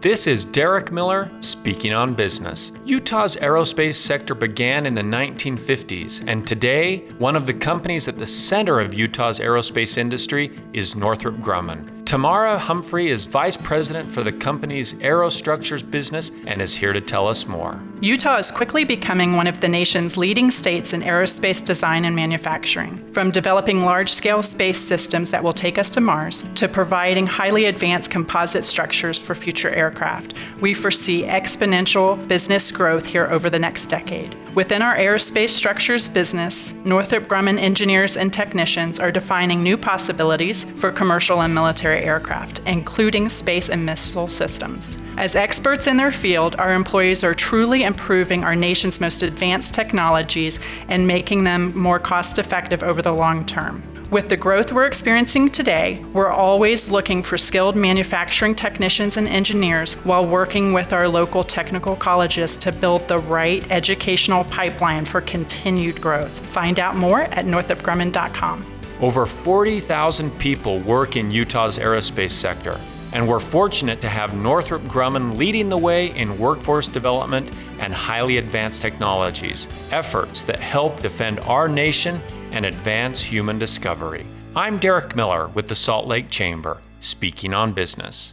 This is Derek Miller speaking on business. Utah's aerospace sector began in the 1950s, and today, one of the companies at the center of Utah's aerospace industry is Northrop Grumman. Tamara Humphrey is vice president for the company's aerostructures business and is here to tell us more. Utah is quickly becoming one of the nation's leading states in aerospace design and manufacturing. From developing large scale space systems that will take us to Mars to providing highly advanced composite structures for future aircraft, we foresee exponential business growth here over the next decade. Within our aerospace structures business, Northrop Grumman engineers and technicians are defining new possibilities for commercial and military aircraft, including space and missile systems. As experts in their field, our employees are truly improving our nation's most advanced technologies and making them more cost effective over the long term. With the growth we're experiencing today, we're always looking for skilled manufacturing technicians and engineers while working with our local technical colleges to build the right educational pipeline for continued growth. Find out more at northropgrumman.com. Over 40,000 people work in Utah's aerospace sector, and we're fortunate to have Northrop Grumman leading the way in workforce development and highly advanced technologies, efforts that help defend our nation and advance human discovery. I'm Derek Miller with the Salt Lake Chamber, speaking on business.